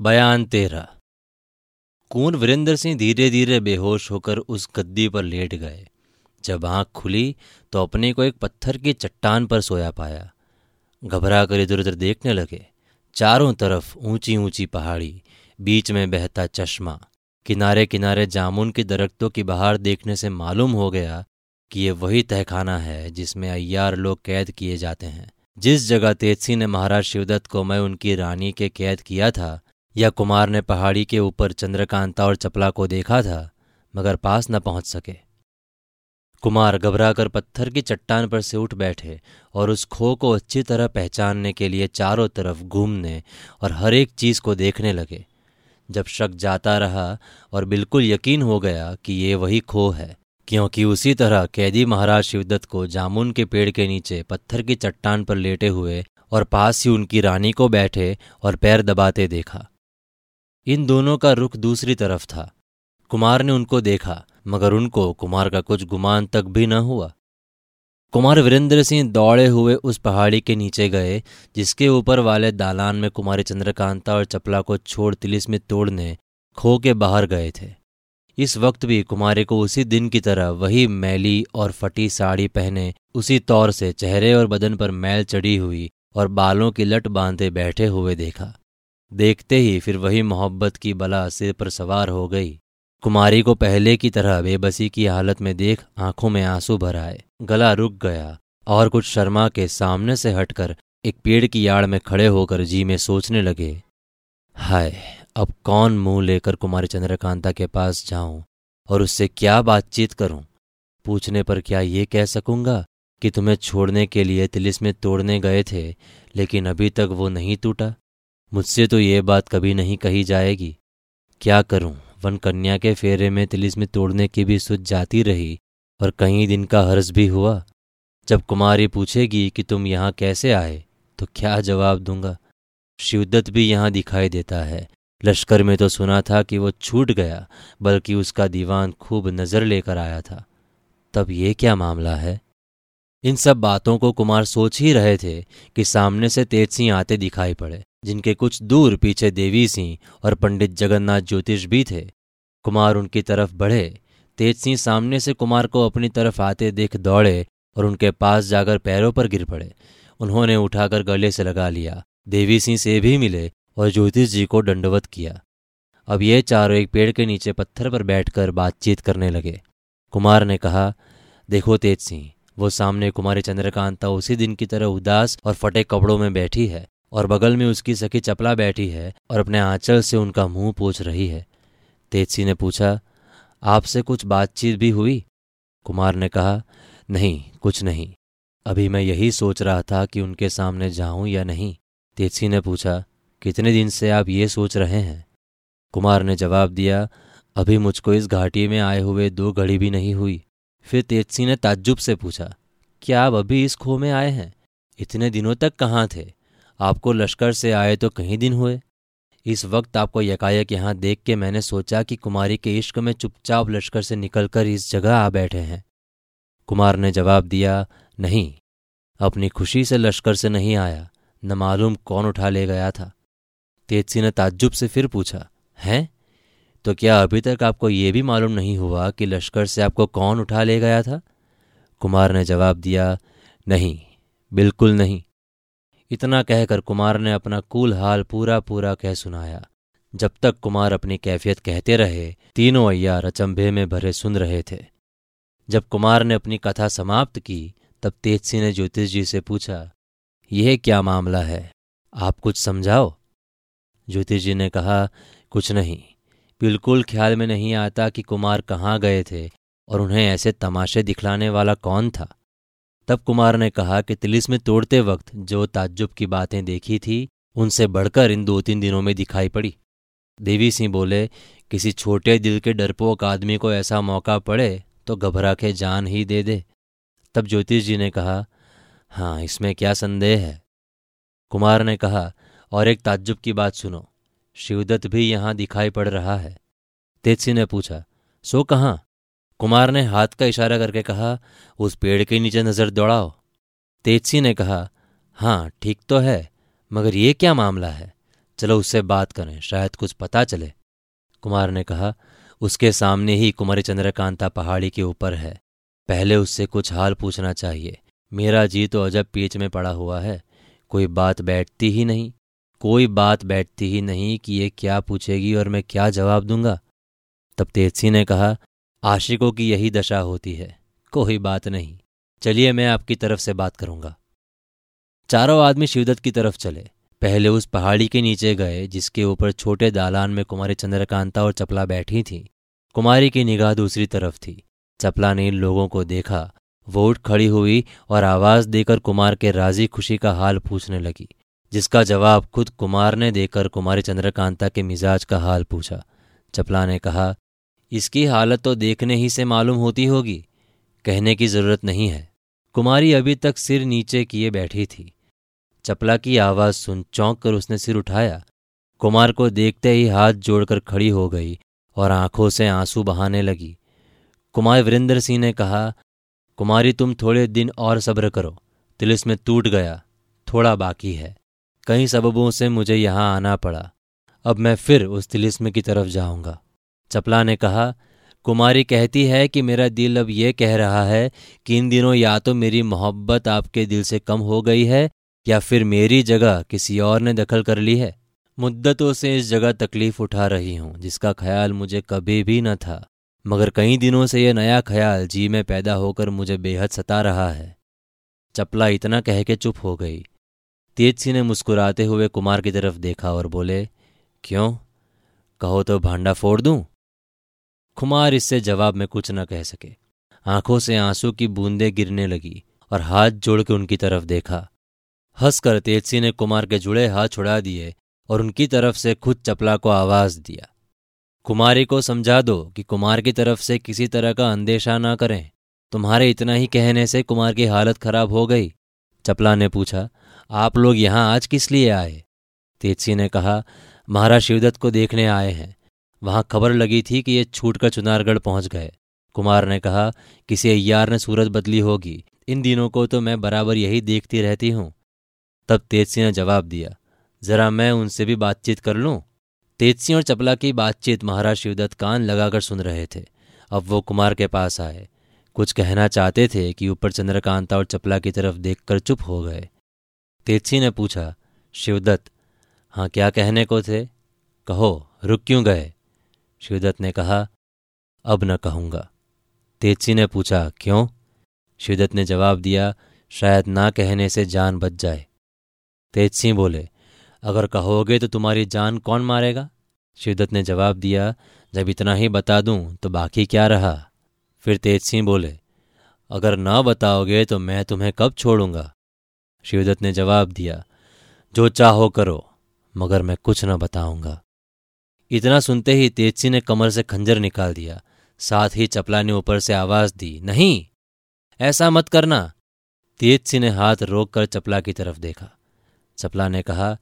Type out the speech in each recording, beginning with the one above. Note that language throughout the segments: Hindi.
बयान तेरह। कुंवर वीरेंद्र सिंह धीरे धीरे बेहोश होकर उस गद्दी पर लेट गए। जब आँख खुली तो अपने को एक पत्थर की चट्टान पर सोया पाया। घबरा कर इधर उधर देखने लगे। चारों तरफ़ ऊँची ऊँची पहाड़ी, बीच में बहता चश्मा। किनारे किनारे जामुन के दरख्तों की बहार देखने से मालूम हो गया कि ये वही तहखाना है जिसमें अय्यार लोग कैद किए जाते हैं। जिस जगह तेजसी ने महाराज शिवदत्त को मैं उनकी रानी के कैद किया था या कुमार ने पहाड़ी के ऊपर चंद्रकांता और चपला को देखा था, मगर पास न पहुँच सके। कुमार घबराकर पत्थर की चट्टान पर से उठ बैठे और उस खो को अच्छी तरह पहचानने के लिए चारों तरफ़ घूमने और हर एक चीज़ को देखने लगे। जब शक जाता रहा और बिल्कुल यकीन हो गया कि ये वही खो है, क्योंकि उसी तरह कैदी महाराज शिवदत्त को जामुन के पेड़ के नीचे पत्थर की चट्टान पर लेटे हुए और पास ही उनकी रानी को बैठे और पैर दबाते देखा। इन दोनों का रुख दूसरी तरफ़ था। कुमार ने उनको देखा, मगर उनको कुमार का कुछ गुमान तक भी न हुआ। कुमार वीरेंद्र सिंह दौड़े हुए उस पहाड़ी के नीचे गए, जिसके ऊपर वाले दालान में कुमारी चंद्रकांता और चपला को छोड़ तिलिस में तोड़ने खो के बाहर गए थे। इस वक्त भी कुमारी को उसी दिन की तरह वही मैली और फटी साड़ी पहने उसी तौर से चेहरे और बदन पर मैल चढ़ी हुई और बालों की लट बांधे बैठे हुए देखा। देखते ही फिर वही मोहब्बत की बला सिर पर सवार हो गई। कुमारी को पहले की तरह बेबसी की हालत में देख आँखों में आँसू भर आए। गला रुक गया और कुछ शर्मा के सामने से हटकर एक पेड़ की याड़ में खड़े होकर जी में सोचने लगे, हाय, अब कौन मुँह लेकर कुमारी चंद्रकांता के पास जाऊँ और उससे क्या बातचीत करूँ? पूछने पर क्या ये कह सकूँगा कि तुम्हें छोड़ने के लिए तिलिस में तोड़ने गए थे, लेकिन अभी तक वो नहीं टूटा? मुझसे तो ये बात कभी नहीं कही जाएगी। क्या करूँ? वन कन्या के फेरे में तिलिस में तोड़ने की भी सुझ जाती रही और कहीं दिन का हर्ज भी हुआ। जब कुमारी पूछेगी कि तुम यहाँ कैसे आए तो क्या जवाब दूँगा? शिवदत्त भी यहाँ दिखाई देता है। लश्कर में तो सुना था कि वो छूट गया, बल्कि उसका दीवान खूब नज़र लेकर आया था। तब ये क्या मामला है? इन सब बातों को कुमार सोच ही रहे थे कि सामने से तेज सिंह आते दिखाई पड़े। जिनके कुछ दूर पीछे देवी सिंह और पंडित जगन्नाथ ज्योतिष भी थे। कुमार उनकी तरफ़ बढ़े, तेज सिंह सामने से कुमार को अपनी तरफ़ आते देख दौड़े और उनके पास जाकर पैरों पर गिर पड़े। उन्होंने उठाकर गले से लगा लिया। देवी सिंह से भी मिले और ज्योतिष जी को दंडवत किया। अब ये चारों एक पेड़ के नीचे पत्थर पर बैठकर बातचीत करने लगे। कुमार ने कहा, देखो तेज सिंह, वो सामने कुमारी चंद्रकांता उसी दिन की तरह उदास और फटे कपड़ों में बैठी है। और बगल में उसकी सखी चपला बैठी है और अपने आंचल से उनका मुँह पोछ रही है। तेजसी ने पूछा, आपसे कुछ बातचीत भी हुई? कुमार ने कहा, नहीं, कुछ नहीं। अभी मैं यही सोच रहा था कि उनके सामने जाऊँ या नहीं। तेजसी ने पूछा, कितने दिन से आप ये सोच रहे हैं? कुमार ने जवाब दिया, अभी मुझको इस घाटी में आए हुए दो घड़ी भी नहीं हुई। फिर तेजसी ने ताज्जुब से पूछा, क्या आप अभी इस खो में आए हैं? इतने दिनों तक कहाँ थे? आपको लश्कर से आए तो कहीं दिन हुए। इस वक्त आपको यकायक यहाँ देख के मैंने सोचा कि कुमारी के इश्क में चुपचाप लश्कर से निकलकर इस जगह आ बैठे हैं। कुमार ने जवाब दिया, नहीं, अपनी खुशी से लश्कर से नहीं आया। न मालूम कौन उठा ले गया था। तेजसी ने ताज्जुब से फिर पूछा, हैं? तो क्या अभी तक आपको ये भी मालूम नहीं हुआ कि लश्कर से आपको कौन उठा ले गया था? कुमार ने जवाब दिया, नहीं, बिल्कुल नहीं। इतना कहकर कुमार ने अपना कूल हाल पूरा पूरा कह सुनाया। जब तक कुमार अपनी कैफियत कहते रहे, तीनों अय्यार अचंभे में भरे सुन रहे थे। जब कुमार ने अपनी कथा समाप्त की, तब तेजसी ने ज्योतिष जी से पूछा, यह क्या मामला है? आप कुछ समझाओ? ज्योतिष जी ने कहा, कुछ नहीं। बिल्कुल ख्याल में नहीं आता कि कुमार कहाँ गए थे और उन्हें ऐसे तमाशे दिखलाने वाला कौन था। तब कुमार ने कहा कि तिलिस में तोड़ते वक्त जो ताज्जुब की बातें देखी थी, उनसे बढ़कर इन दो तीन दिनों में दिखाई पड़ी। देवी सिंह बोले, किसी छोटे दिल के डरपोक आदमी को ऐसा मौका पड़े तो घबरा के जान ही दे दे। तब ज्योतिष जी ने कहा हाँ इसमें क्या संदेह है? कुमार ने कहा, और एक ताज्जुब की बात सुनो, शिवदत्त भी यहाँ दिखाई पड़ रहा है। तेजसी ने पूछा, सो कहाँ? कुमार ने हाथ का इशारा करके कहा, उस पेड़ के नीचे नज़र दौड़ाओ। तेजसी ने कहा हाँ ठीक तो है, मगर ये क्या मामला है? चलो उससे बात करें, शायद कुछ पता चले। कुमार ने कहा, उसके सामने ही कुमारी चंद्रकांता पहाड़ी के ऊपर है। पहले उससे कुछ हाल पूछना चाहिए। मेरा जी तो अजब पीच में पड़ा हुआ है। कोई बात बैठती ही नहीं। कोई बात बैठती ही नहीं कि ये क्या पूछेगी और मैं क्या जवाब दूँगा? तब तेजसी ने कहा आशिकों की यही दशा होती है। कोई बात नहीं। चलिए मैं आपकी तरफ़ से बात करूँगा। चारों आदमी शिवदत्त की तरफ़ चले। पहले उस पहाड़ी के नीचे गए, जिसके ऊपर छोटे दालान में कुमारी चंद्रकांता और चपला बैठी थी। कुमारी की निगाह दूसरी तरफ़ थी। चपला ने इन लोगों को देखा। वो उठ खड़ी हुई और आवाज़ देकर कुमार के राज़ी खुशी का हाल पूछने लगी, जिसका जवाब खुद कुमार ने देकर कुमारी चंद्रकांता के मिजाज का हाल पूछा। चपला ने कहा इसकी हालत तो देखने ही से मालूम होती होगी। कहने की ज़रूरत नहीं है। कुमारी अभी तक सिर नीचे किए बैठी थी। चपला की आवाज़ सुन चौंक कर उसने सिर उठाया। कुमार को देखते ही हाथ जोड़कर खड़ी हो गई और आँखों से आँसू बहाने लगी। कुमार वीरेंद्र सिंह ने कहा, कुमारी, तुम थोड़े दिन और सब्र करो। तिलिस में टूट गया। थोड़ा बाकी है। कई सबबों से मुझे यहाँ आना पड़ा। अब मैं फिर उस तिलिस्म की तरफ़ जाऊँगा। चपला ने कहा, कुमारी कहती है कि मेरा दिल अब ये कह रहा है कि इन दिनों या तो मेरी मोहब्बत आपके दिल से कम हो गई है या फिर मेरी जगह किसी और ने दखल कर ली है। मुद्दतों से इस जगह तकलीफ़ उठा रही हूँ, जिसका ख्याल मुझे कभी भी न था। मगर कई दिनों से यह नया ख्याल जी में पैदा होकर मुझे बेहद सता रहा है। चपला इतना कह के चुप हो गई। तेजसी ने मुस्कुराते हुए कुमार की तरफ़ देखा और बोले, क्यों? कहो तो भांडा फोड़ दूँ? कुमार इससे जवाब में कुछ न कह सके। आँखों से आँसू की बूंदें गिरने लगी और हाथ जोड़ के उनकी तरफ़ देखा। हंसकर तेजसी ने कुमार के जुड़े हाथ छुड़ा दिए और उनकी तरफ़ से खुद चपला को आवाज़ दिया। कुमारी को समझा दो कि कुमार की तरफ़ से किसी तरह का अंदेशा ना करें। तुम्हारे इतना ही कहने से कुमार की हालत खराब हो गई। चपला ने पूछा, आप लोग यहाँ आज किस लिए आए? तेजसी ने कहा, महाराज शिवदत्त को देखने आए हैं। वहाँ खबर लगी थी कि ये छूटकर चुनारगढ़ पहुँच गए। कुमार ने कहा, किसी अय्यार ने सूरत बदली होगी। इन दिनों को तो मैं बराबर यही देखती रहती हूँ। तब तेजसी ने जवाब दिया, जरा मैं उनसे भी बातचीत कर लूँ? तेजसी और चपला की बातचीत महाराज शिवदत्त कान लगाकर सुन रहे थे। अब वो कुमार के पास आए। कुछ कहना चाहते थे कि ऊपर चंद्रकांता और चपला की तरफ़ देखकर चुप हो गए। तेजसी ने पूछा, शिवदत्त हाँ क्या कहने को थे? कहो, रुक क्यों गए? शिवदत्त ने कहा, अब न कहूँगा। तेजसी ने पूछा, क्यों? शिवदत्त ने जवाब दिया, शायद ना कहने से जान बच जाए। तेज सिंह बोले, अगर कहोगे तो तुम्हारी जान कौन मारेगा? शिवदत्त ने जवाब दिया, जब इतना ही बता दूँ तो बाकी क्या रहा? फिर तेज सिंह बोले, अगर न बताओगे तो मैं तुम्हें कब छोड़ूँगा? शिवदत्त ने जवाब दिया, जो चाहो करो, मगर मैं कुछ न बताऊँगा। इतना सुनते ही तेजसी ने कमर से खंजर निकाल दिया। साथ ही चपला ने ऊपर से आवाज़ दी, नहीं, ऐसा मत करना। तेजसी ने हाथ रोक कर चपला की तरफ़ देखा। चपला ने कहा,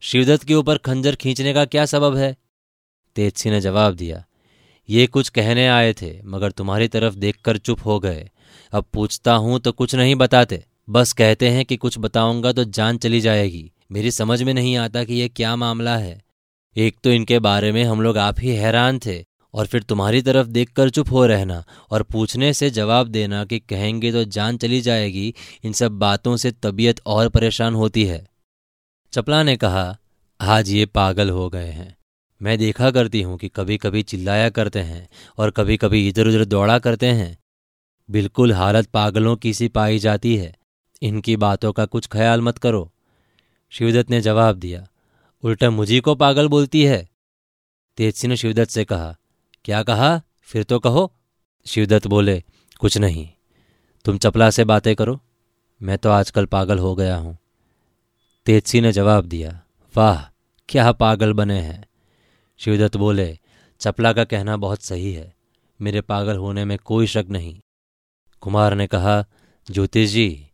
शिवदत्त के ऊपर खंजर खींचने का क्या सबब है? तेजसी ने जवाब दिया, ये कुछ कहने आए थे, मगर तुम्हारी तरफ़ देखकर चुप हो गए। अब पूछता हूँ तो कुछ नहीं बताते। बस कहते हैं कि कुछ बताऊँगा तो जान चली जाएगी। मेरी समझ में नहीं आता कि यह क्या मामला है। एक तो इनके बारे में हम लोग आप ही हैरान थे, और फिर तुम्हारी तरफ़ देखकर चुप हो रहना और पूछने से जवाब देना कि कहेंगे तो जान चली जाएगी, इन सब बातों से तबीयत और परेशान होती है। चपला ने कहा, आज ये पागल हो गए हैं। मैं देखा करती हूँ कि कभी कभी चिल्लाया करते हैं और कभी कभी इधर उधर दौड़ा करते हैं। बिल्कुल हालत पागलों की सी पाई जाती है। इनकी बातों का कुछ ख्याल मत करो। शिवदत्त ने जवाब दिया उल्टा मुझी को पागल बोलती है। तेजसी ने शिवदत्त से कहा, क्या कहा? फिर तो कहो। शिवदत्त बोले, कुछ नहीं। तुम चपला से बातें करो। मैं तो आजकल पागल हो गया हूँ। तेजसी ने जवाब दिया, वाह, क्या पागल बने हैं। शिवदत्त बोले, चपला का कहना बहुत सही है। मेरे पागल होने में कोई शक नहीं। कुमार ने कहा, ज्योतिष जी,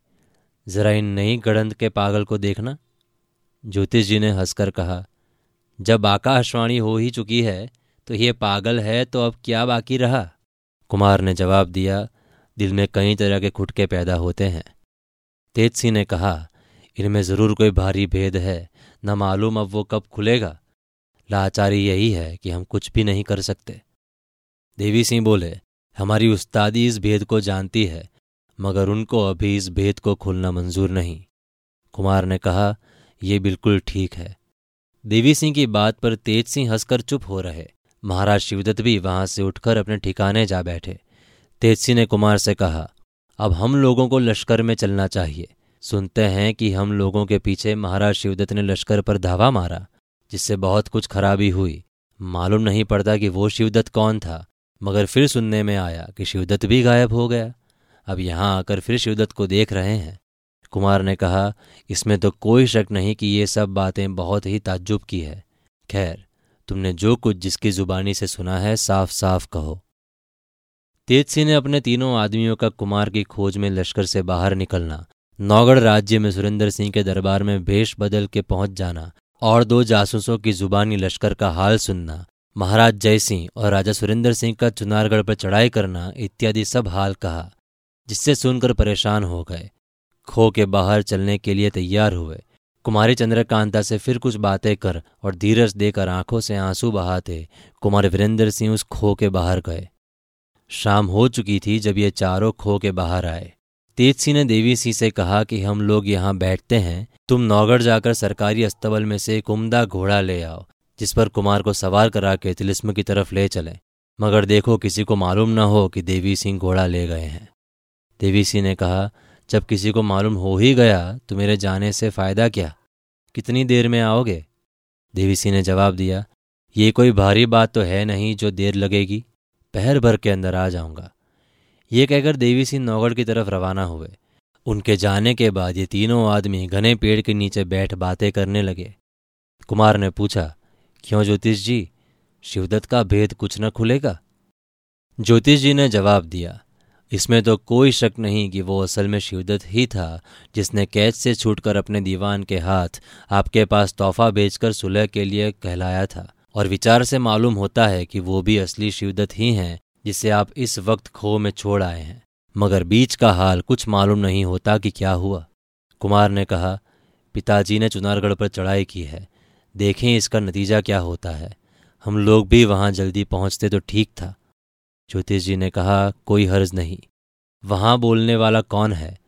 जरा इन नई गड़ंद के पागल को देखना। ज्योतिष जी ने हंसकर कहा, जब आकाशवाणी हो ही चुकी है तो ये पागल है तो अब क्या बाकी रहा? कुमार ने जवाब दिया, दिल में कई तरह के खुटके पैदा होते हैं। तेज सिंह ने कहा, इनमें ज़रूर कोई भारी भेद है, न मालूम अब वो कब खुलेगा। लाचारी यही है कि हम कुछ भी नहीं कर सकते। देवी सिंह बोले, हमारी उस्तादी इस भेद को जानती है, मगर उनको अभी इस भेद को खोलना मंजूर नहीं। कुमार ने कहा यह बिल्कुल ठीक है। देवी सिंह की बात पर तेज सिंह हंसकर चुप हो रहे। महाराज शिवदत्त भी वहाँ से उठकर अपने ठिकाने जा बैठे। तेज सिंह ने कुमार से कहा, अब हम लोगों को लश्कर में चलना चाहिए। सुनते हैं कि हम लोगों के पीछे महाराज शिवदत्त ने लश्कर पर धावा मारा, जिससे बहुत कुछ खराबी हुई। मालूम नहीं पड़ता कि वो शिवदत्त कौन था, मगर फिर सुनने में आया कि शिवदत्त भी गायब हो गया। अब यहाँ आकर फिर शिवदत्त को देख रहे हैं। कुमार ने कहा, इसमें तो कोई शक नहीं कि ये सब बातें बहुत ही ताज्जुब की है। खैर, तुमने जो कुछ जिसकी जुबानी से सुना है साफ़ साफ़ कहो। तेज सिंह ने अपने तीनों आदमियों का कुमार की खोज में लश्कर से बाहर निकलना, नौगढ़ राज्य में सुरेंद्र सिंह के दरबार में भेष बदल के पहुँच जाना, और दो जासूसों की जुबानी लश्कर का हाल सुनना, महाराज जय सिंह और राजा सुरेंद्र सिंह का चुनारगढ़ पर चढ़ाई करना इत्यादि सब हाल कहा, जिससे सुनकर परेशान हो गए। खो के बाहर चलने के लिए तैयार हुए। कुमारी चंद्रकांता से फिर कुछ बातें कर और धीरज देकर आँखों से आँसू बहाते कुमार वीरेंद्र सिंह उस खो के बाहर गए। शाम हो चुकी थी जब ये चारों खो के बाहर आए। तेज सिंह ने देवी सिंह से कहा कि हम लोग यहाँ बैठते हैं। तुम नौगढ़ जाकर सरकारी अस्तबल में से एक उमदा घोड़ा ले आओ, जिस पर कुमार को सवार करा के तिलिस्म की तरफ़ ले चले। मगर देखो किसी को मालूम न हो कि देवी सिंह घोड़ा ले गए हैं। देवी सिंह ने कहा जब किसी को मालूम हो ही गया तो मेरे जाने से फ़ायदा क्या? कितनी देर में आओगे? देवी सिंह ने जवाब दिया, ये कोई भारी बात तो है नहीं जो देर लगेगी। पहर भर के अंदर आ जाऊँगा। ये कहकर देवी सिंह नौगढ़ की तरफ़ रवाना हुए। उनके जाने के बाद ये तीनों आदमी घने पेड़ के नीचे बैठ बातें करने लगे। कुमार ने पूछा, क्यों ज्योतिष जी? शिवदत्त का भेद कुछ न खुलेगा? ज्योतिष जी ने जवाब दिया इसमें तो कोई शक नहीं कि वो असल में शिवदत्त ही था, जिसने कैद से छूटकर अपने दीवान के हाथ आपके पास तोहफा बेचकर सुलह के लिए कहलाया था। और विचार से मालूम होता है कि वो भी असली शिवदत्त ही हैं, जिसे आप इस वक्त खो में छोड़ आए हैं। मगर बीच का हाल कुछ मालूम नहीं होता कि क्या हुआ। कुमार ने कहा, पिताजी ने चुनारगढ़ पर चढ़ाई की है। देखें इसका नतीजा क्या होता है। हम लोग भी वहाँ जल्दी पहुँचते तो ठीक था। ज्योतिष जी ने कहा, कोई हर्ज नहीं। वहाँ बोलने वाला कौन है?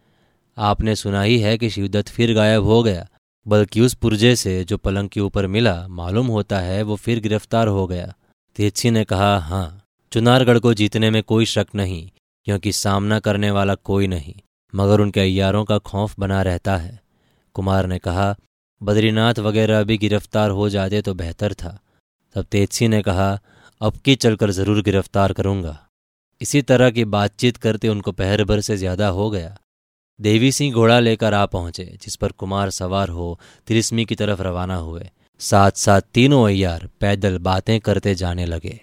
आपने सुना ही है कि शिवदत्त फिर गायब हो गया, बल्कि उस पुर्जे से जो पलंग के ऊपर मिला, मालूम होता है वो फिर गिरफ़्तार हो गया। तेजसी ने कहा हाँ चुनारगढ़ को जीतने में कोई शक नहीं, क्योंकि सामना करने वाला कोई नहीं, मगर उनके अयारों का खौफ बना रहता है। कुमार ने कहा, बद्रीनाथ वगैरह भी गिरफ़्तार हो जाते तो बेहतर था। तब तेजसी ने कहा अब की चलकर ज़रूर गिरफ़्तार करूँगा। इसी तरह की बातचीत करते उनको पहर भर से ज़्यादा हो गया। देवी सिंह घोड़ा लेकर आ पहुँचे, जिस पर कुमार सवार हो तिरिस्मी की तरफ़ रवाना हुए। साथ साथ तीनों अयार पैदल बातें करते जाने लगे।